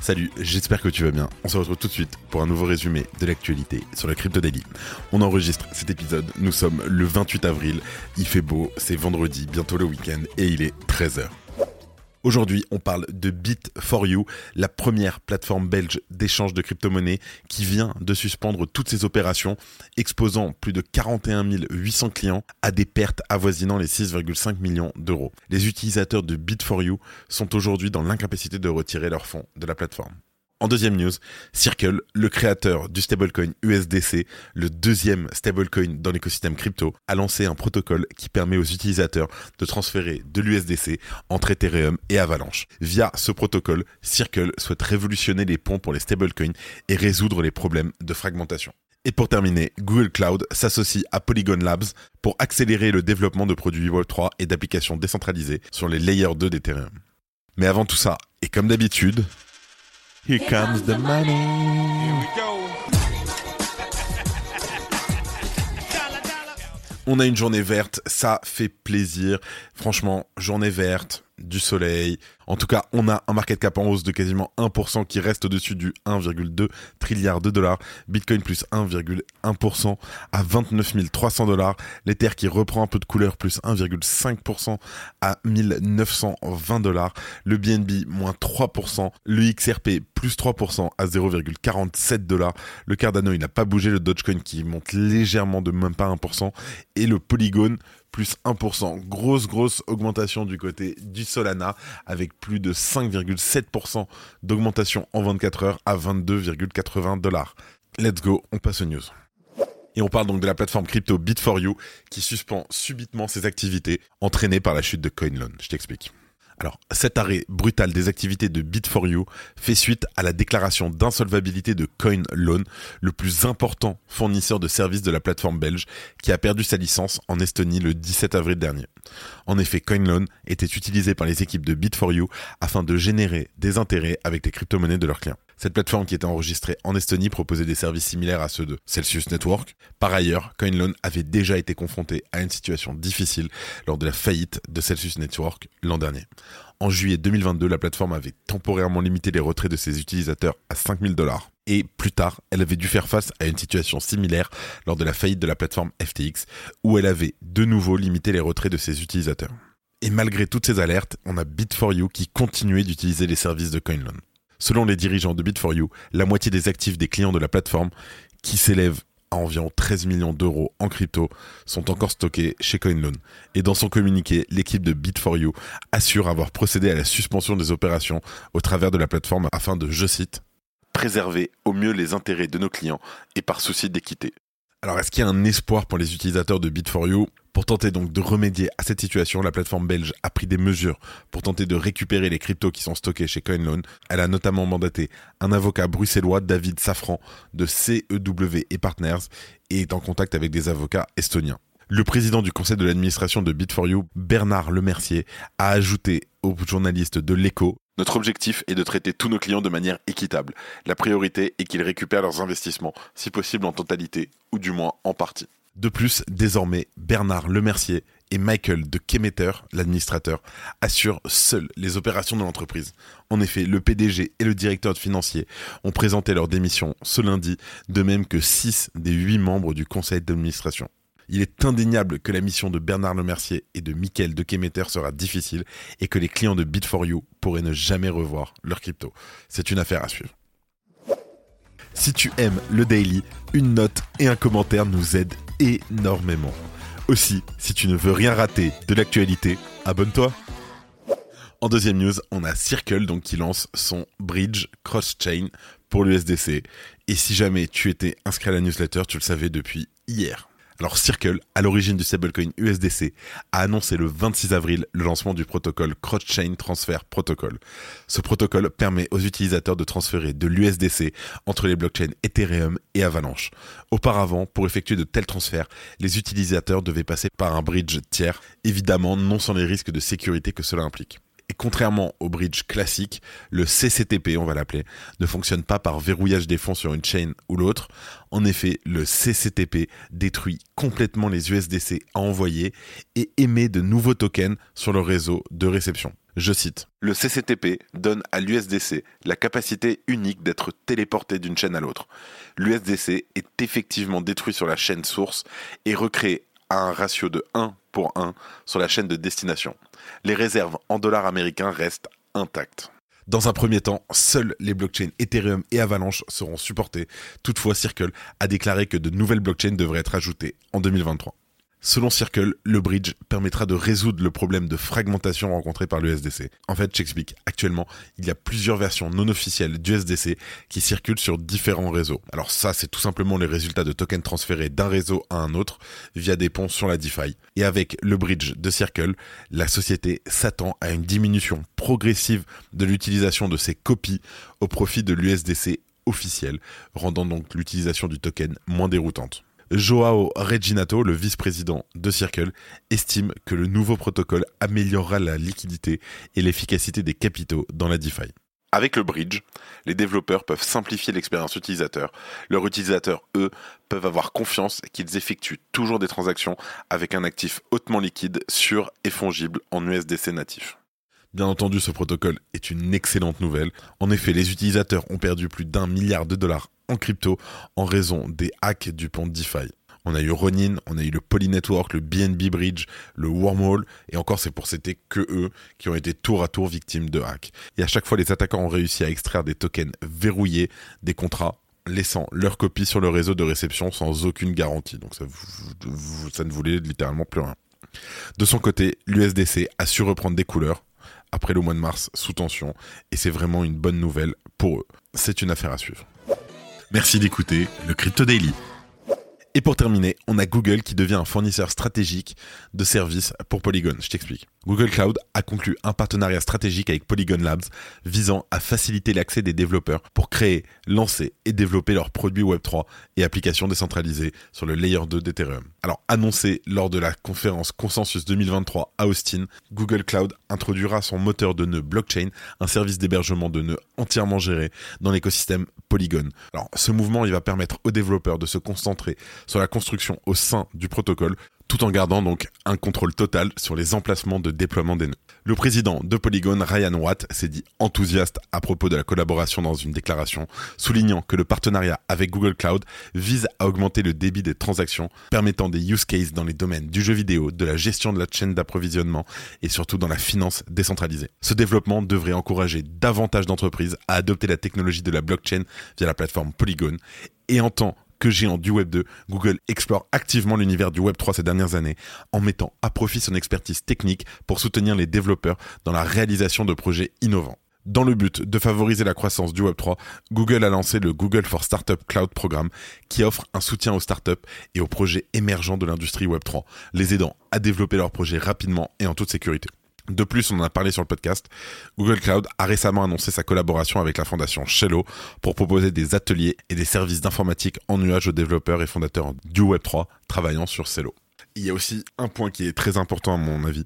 Salut, j'espère que tu vas bien. On se retrouve tout de suite pour un nouveau résumé de l'actualité sur le Crypto Daily. On enregistre cet épisode, nous sommes le 28 avril, il fait beau, c'est vendredi, bientôt le week-end et il est 13h. Aujourd'hui, on parle de Bit4You, la première plateforme belge d'échange de crypto-monnaies qui vient de suspendre toutes ses opérations, exposant plus de 41 800 clients à des pertes avoisinant les 6,5 millions d'euros. Les utilisateurs de Bit4You sont aujourd'hui dans l'incapacité de retirer leurs fonds de la plateforme. En deuxième news, Circle, le créateur du stablecoin USDC, le deuxième stablecoin dans l'écosystème crypto, a lancé un protocole qui permet aux utilisateurs de transférer de l'USDC entre Ethereum et Avalanche. Via ce protocole, Circle souhaite révolutionner les ponts pour les stablecoins et résoudre les problèmes de fragmentation. Et pour terminer, Google Cloud s'associe à Polygon Labs pour accélérer le développement de produits Web3 et d'applications décentralisées sur les layers 2 d'Ethereum. Mais avant tout ça, et comme d'habitude, Here comes the money. On a une journée verte, ça fait plaisir. Franchement, journée verte, du soleil. En tout cas, on a un market cap en hausse de quasiment 1% qui reste au-dessus du 1,2 trilliard de dollars. Bitcoin plus 1,1% à 29 300 dollars. L'Ether qui reprend un peu de couleur plus 1,5% à 1920 dollars. Le BNB moins 3%. Le XRP plus 3% à 0,47 dollars. Le Cardano, il n'a pas bougé. Le Dogecoin qui monte légèrement de même pas 1%. Et le Polygon plus 1%. Grosse, grosse augmentation du côté du Solana avec plus de 5,7% d'augmentation en 24 heures à 22,80 dollars. Let's go, on passe aux news. Et on parle donc de la plateforme crypto Bit4You qui suspend subitement ses activités entraînées par la chute de CoinLoan. Je t'explique. Alors, cet arrêt brutal des activités de Bit4You fait suite à la déclaration d'insolvabilité de CoinLoan, le plus important fournisseur de services de la plateforme belge, qui a perdu sa licence en Estonie le 17 avril dernier. En effet, CoinLoan était utilisé par les équipes de Bit4You afin de générer des intérêts avec les crypto-monnaies de leurs clients. Cette plateforme qui était enregistrée en Estonie proposait des services similaires à ceux de Celsius Network. Par ailleurs, CoinLoan avait déjà été confronté à une situation difficile lors de la faillite de Celsius Network l'an dernier. En juillet 2022, la plateforme avait temporairement limité les retraits de ses utilisateurs à 5000 dollars. Et plus tard, elle avait dû faire face à une situation similaire lors de la faillite de la plateforme FTX, où elle avait de nouveau limité les retraits de ses utilisateurs. Et malgré toutes ces alertes, on a Bit4You qui continuait d'utiliser les services de CoinLoan. Selon les dirigeants de Bit4You, la moitié des actifs des clients de la plateforme, qui s'élèvent à environ 13 millions d'euros en crypto, sont encore stockés chez CoinLoan. Et dans son communiqué, l'équipe de Bit4You assure avoir procédé à la suspension des opérations au travers de la plateforme afin de, je cite, préserver au mieux les intérêts de nos clients et par souci d'équité. Alors, est-ce qu'il y a un espoir pour les utilisateurs de Bit4You Pour tenter donc de remédier à cette situation, la plateforme belge a pris des mesures pour tenter de récupérer les cryptos qui sont stockés chez CoinLoan. Elle a notamment mandaté un avocat bruxellois, David Safran, de CEW et Partners, et est en contact avec des avocats estoniens. Le président du conseil de l'administration de Bit4You, Bernard Lemercier, a ajouté aux journalistes de l'Echo notre objectif est de traiter tous nos clients de manière équitable. La priorité est qu'ils récupèrent leurs investissements, si possible en totalité, ou du moins en partie. De plus, désormais, Bernard Lemercier et Michael de Kemeter, l'administrateur, assurent seuls les opérations de l'entreprise. En effet, le PDG et le directeur financier ont présenté leur démission ce lundi, de même que 6 des 8 membres du conseil d'administration. Il est indéniable que la mission de Bernard Lemercier et de Michael de Kemeter sera difficile et que les clients de Bit4You pourraient ne jamais revoir leur crypto. C'est une affaire à suivre. Si tu aimes le daily, une note et un commentaire nous aident énormément. Aussi, si tu ne veux rien rater de l'actualité, abonne-toi. En deuxième news, on a Circle donc qui lance son bridge cross-chain pour l'USDC. Et si jamais tu étais inscrit à la newsletter, tu le savais depuis hier. Alors Circle, à l'origine du stablecoin USDC, a annoncé le 26 avril le lancement du protocole Cross-Chain Transfer Protocol. Ce protocole permet aux utilisateurs de transférer de l'USDC entre les blockchains Ethereum et Avalanche. Auparavant, pour effectuer de tels transferts, les utilisateurs devaient passer par un bridge tiers, évidemment non sans les risques de sécurité que cela implique. Et contrairement au bridge classique, le CCTP, on va l'appeler, ne fonctionne pas par verrouillage des fonds sur une chain ou l'autre. En effet, le CCTP détruit complètement les USDC à envoyer et émet de nouveaux tokens sur le réseau de réception. Je cite, Le CCTP donne à l'USDC la capacité unique d'être téléporté d'une chaîne à l'autre. L'USDC est effectivement détruit sur la chaîne source et recréé à un ratio de 1 pour 1 sur la chaîne de destination. Les réserves en dollars américains restent intactes. Dans un premier temps, seuls les blockchains Ethereum et Avalanche seront supportés. Toutefois, Circle a déclaré que de nouvelles blockchains devraient être ajoutées en 2023. Selon Circle, le bridge permettra de résoudre le problème de fragmentation rencontré par l'USDC. En fait, j'explique, actuellement, il y a plusieurs versions non officielles d'USDC qui circulent sur différents réseaux. Alors ça, c'est tout simplement les résultats de tokens transférés d'un réseau à un autre via des ponts sur la DeFi. Et avec le bridge de Circle, la société s'attend à une diminution progressive de l'utilisation de ces copies au profit de l'USDC officiel, rendant donc l'utilisation du token moins déroutante. Joao Reginato, le vice-président de Circle, estime que le nouveau protocole améliorera la liquidité et l'efficacité des capitaux dans la DeFi. Avec le bridge, les développeurs peuvent simplifier l'expérience utilisateur. Leurs utilisateurs, eux, peuvent avoir confiance qu'ils effectuent toujours des transactions avec un actif hautement liquide, sûr et fongible en USDC natif. Bien entendu, ce protocole est une excellente nouvelle. En effet, les utilisateurs ont perdu plus d'un milliard de dollars en crypto en raison des hacks du pont DeFi. On a eu Ronin, on a eu le Poly Network, le BNB Bridge, le Wormhole, et encore c'est pour c'était que eux qui ont été tour à tour victimes de hacks. Et à chaque fois, les attaquants ont réussi à extraire des tokens verrouillés des contrats laissant leur copie sur le réseau de réception sans aucune garantie. Donc ça, ça ne voulait littéralement plus rien. De son côté, l'USDC a su reprendre des couleurs après le mois de mars sous tension, et c'est vraiment une bonne nouvelle pour eux. C'est une affaire à suivre. Merci d'écouter le Crypto Daily. Et pour terminer, on a Google qui devient un fournisseur stratégique de services pour Polygon. Je t'explique. Google Cloud a conclu un partenariat stratégique avec Polygon Labs visant à faciliter l'accès des développeurs pour créer, lancer et développer leurs produits Web3 et applications décentralisées sur le layer 2 d'Ethereum. Alors, annoncé lors de la conférence Consensus 2023 à Austin, Google Cloud introduira son moteur de nœuds blockchain, un service d'hébergement de nœuds entièrement géré dans l'écosystème Polygon. Alors, ce mouvement, il va permettre aux développeurs de se concentrer sur la construction au sein du protocole tout en gardant donc un contrôle total sur les emplacements de déploiement des nœuds. Le président de Polygon, Ryan Watt, s'est dit enthousiaste à propos de la collaboration dans une déclaration, soulignant que le partenariat avec Google Cloud vise à augmenter le débit des transactions, permettant des use cases dans les domaines du jeu vidéo, de la gestion de la chaîne d'approvisionnement et surtout dans la finance décentralisée. Ce développement devrait encourager davantage d'entreprises à adopter la technologie de la blockchain via la plateforme Polygon et en tant que géant du Web 2, Google explore activement l'univers du Web 3 ces dernières années en mettant à profit son expertise technique pour soutenir les développeurs dans la réalisation de projets innovants. Dans le but de favoriser la croissance du Web3, Google a lancé le Google for Startup Cloud Programme qui offre un soutien aux startups et aux projets émergents de l'industrie Web3, les aidant à développer leurs projets rapidement et en toute sécurité. De plus, on en a parlé sur le podcast, Google Cloud a récemment annoncé sa collaboration avec la fondation Shello pour proposer des ateliers et des services d'informatique en nuage aux développeurs et fondateurs du Web3 travaillant sur Cello. Il y a aussi un point qui est très important à mon avis,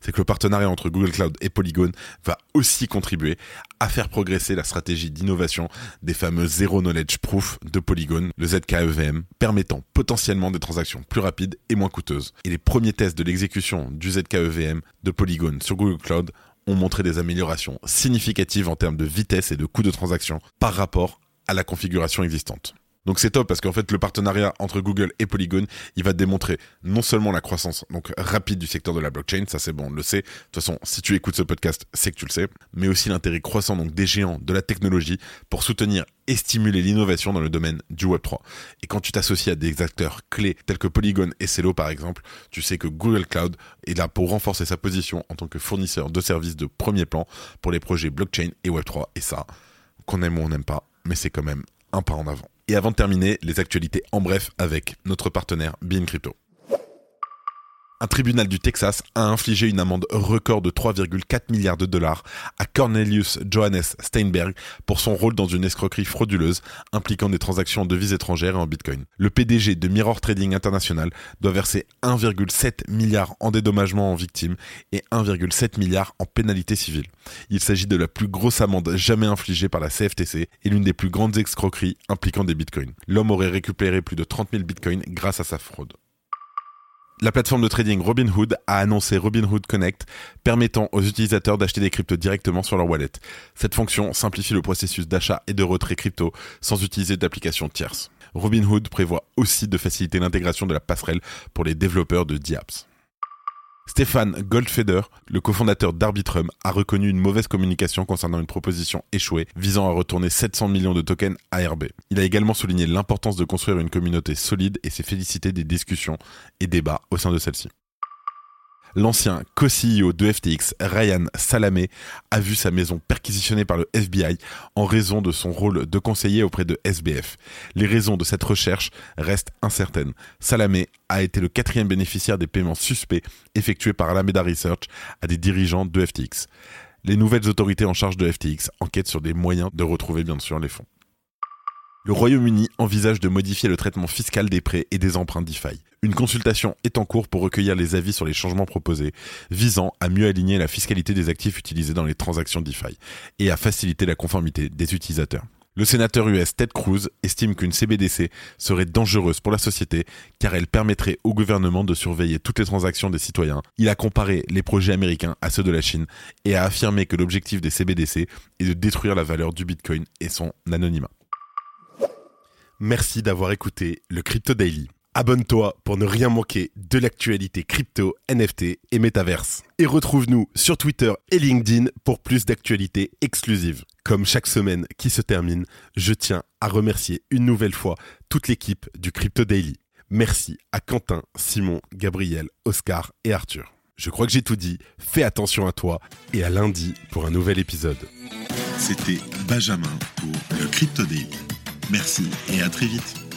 c'est que le partenariat entre Google Cloud et Polygon va aussi contribuer à faire progresser la stratégie d'innovation des fameux Zero Knowledge Proof de Polygon, le ZKEVM, permettant potentiellement des transactions plus rapides et moins coûteuses. Et les premiers tests de l'exécution du ZKEVM de Polygon sur Google Cloud ont montré des améliorations significatives en termes de vitesse et de coût de transaction par rapport à la configuration existante. Donc c'est top parce qu'en fait le partenariat entre Google et Polygon, il va démontrer non seulement la croissance donc rapide du secteur de la blockchain, ça c'est bon, on le sait. De toute façon, si tu écoutes ce podcast, c'est que tu le sais, mais aussi l'intérêt croissant donc des géants de la technologie pour soutenir et stimuler l'innovation dans le domaine du Web3. Et quand tu t'associes à des acteurs clés tels que Polygon et Celo par exemple, tu sais que Google Cloud est là pour renforcer sa position en tant que fournisseur de services de premier plan pour les projets blockchain et Web3 et ça, qu'on aime ou on n'aime pas, mais c'est quand même un pas en avant. Et avant de terminer, les actualités en bref avec notre partenaire Bean Crypto un tribunal du Texas a infligé une amende record de 3,4 milliards de dollars à Cornelius Johannes Steinberg pour son rôle dans une escroquerie frauduleuse impliquant des transactions en devises étrangères et en bitcoin. Le PDG de Mirror Trading International doit verser 1,7 milliard en dédommagement en victimes et 1,7 milliard en pénalité civile. Il s'agit de la plus grosse amende jamais infligée par la CFTC et l'une des plus grandes escroqueries impliquant des bitcoins. L'homme aurait récupéré plus de 30 000 bitcoins grâce à sa fraude. La plateforme de trading Robinhood a annoncé Robinhood Connect, permettant aux utilisateurs d'acheter des cryptos directement sur leur wallet. Cette fonction simplifie le processus d'achat et de retrait crypto sans utiliser d'application tierce. Robinhood prévoit aussi de faciliter l'intégration de la passerelle pour les développeurs de DApps. Stéphane Goldfeder, le cofondateur d'Arbitrum, a reconnu une mauvaise communication concernant une proposition échouée visant à retourner 700 millions de tokens ARB. Il a également souligné l'importance de construire une communauté solide et s'est félicité des discussions et débats au sein de celle-ci. L'ancien co-CEO de FTX, Ryan Salamé, a vu sa maison perquisitionnée par le FBI en raison de son rôle de conseiller auprès de SBF. Les raisons de cette recherche restent incertaines. Salamé a été le quatrième bénéficiaire des paiements suspects effectués par Alameda Research à des dirigeants de FTX. Les nouvelles autorités en charge de FTX enquêtent sur des moyens de retrouver bien sûr les fonds. Le Royaume-Uni envisage de modifier le traitement fiscal des prêts et des emprunts DeFi. Une consultation est en cours pour recueillir les avis sur les changements proposés, visant à mieux aligner la fiscalité des actifs utilisés dans les transactions DeFi et à faciliter la conformité des utilisateurs. Le sénateur US Ted Cruz estime qu'une CBDC serait dangereuse pour la société car elle permettrait au gouvernement de surveiller toutes les transactions des citoyens. Il a comparé les projets américains à ceux de la Chine et a affirmé que l'objectif des CBDC est de détruire la valeur du Bitcoin et son anonymat. Merci d'avoir écouté le Crypto Daily. Abonne-toi pour ne rien manquer de l'actualité crypto, NFT et métaverse. Et retrouve-nous sur Twitter et LinkedIn pour plus d'actualités exclusives. Comme chaque semaine qui se termine, je tiens à remercier une nouvelle fois toute l'équipe du Crypto Daily. Merci à Quentin, Simon, Gabriel, Oscar et Arthur. Je crois que j'ai tout dit. Fais attention à toi et à lundi pour un nouvel épisode. C'était Benjamin pour le Crypto Daily. Merci et à très vite.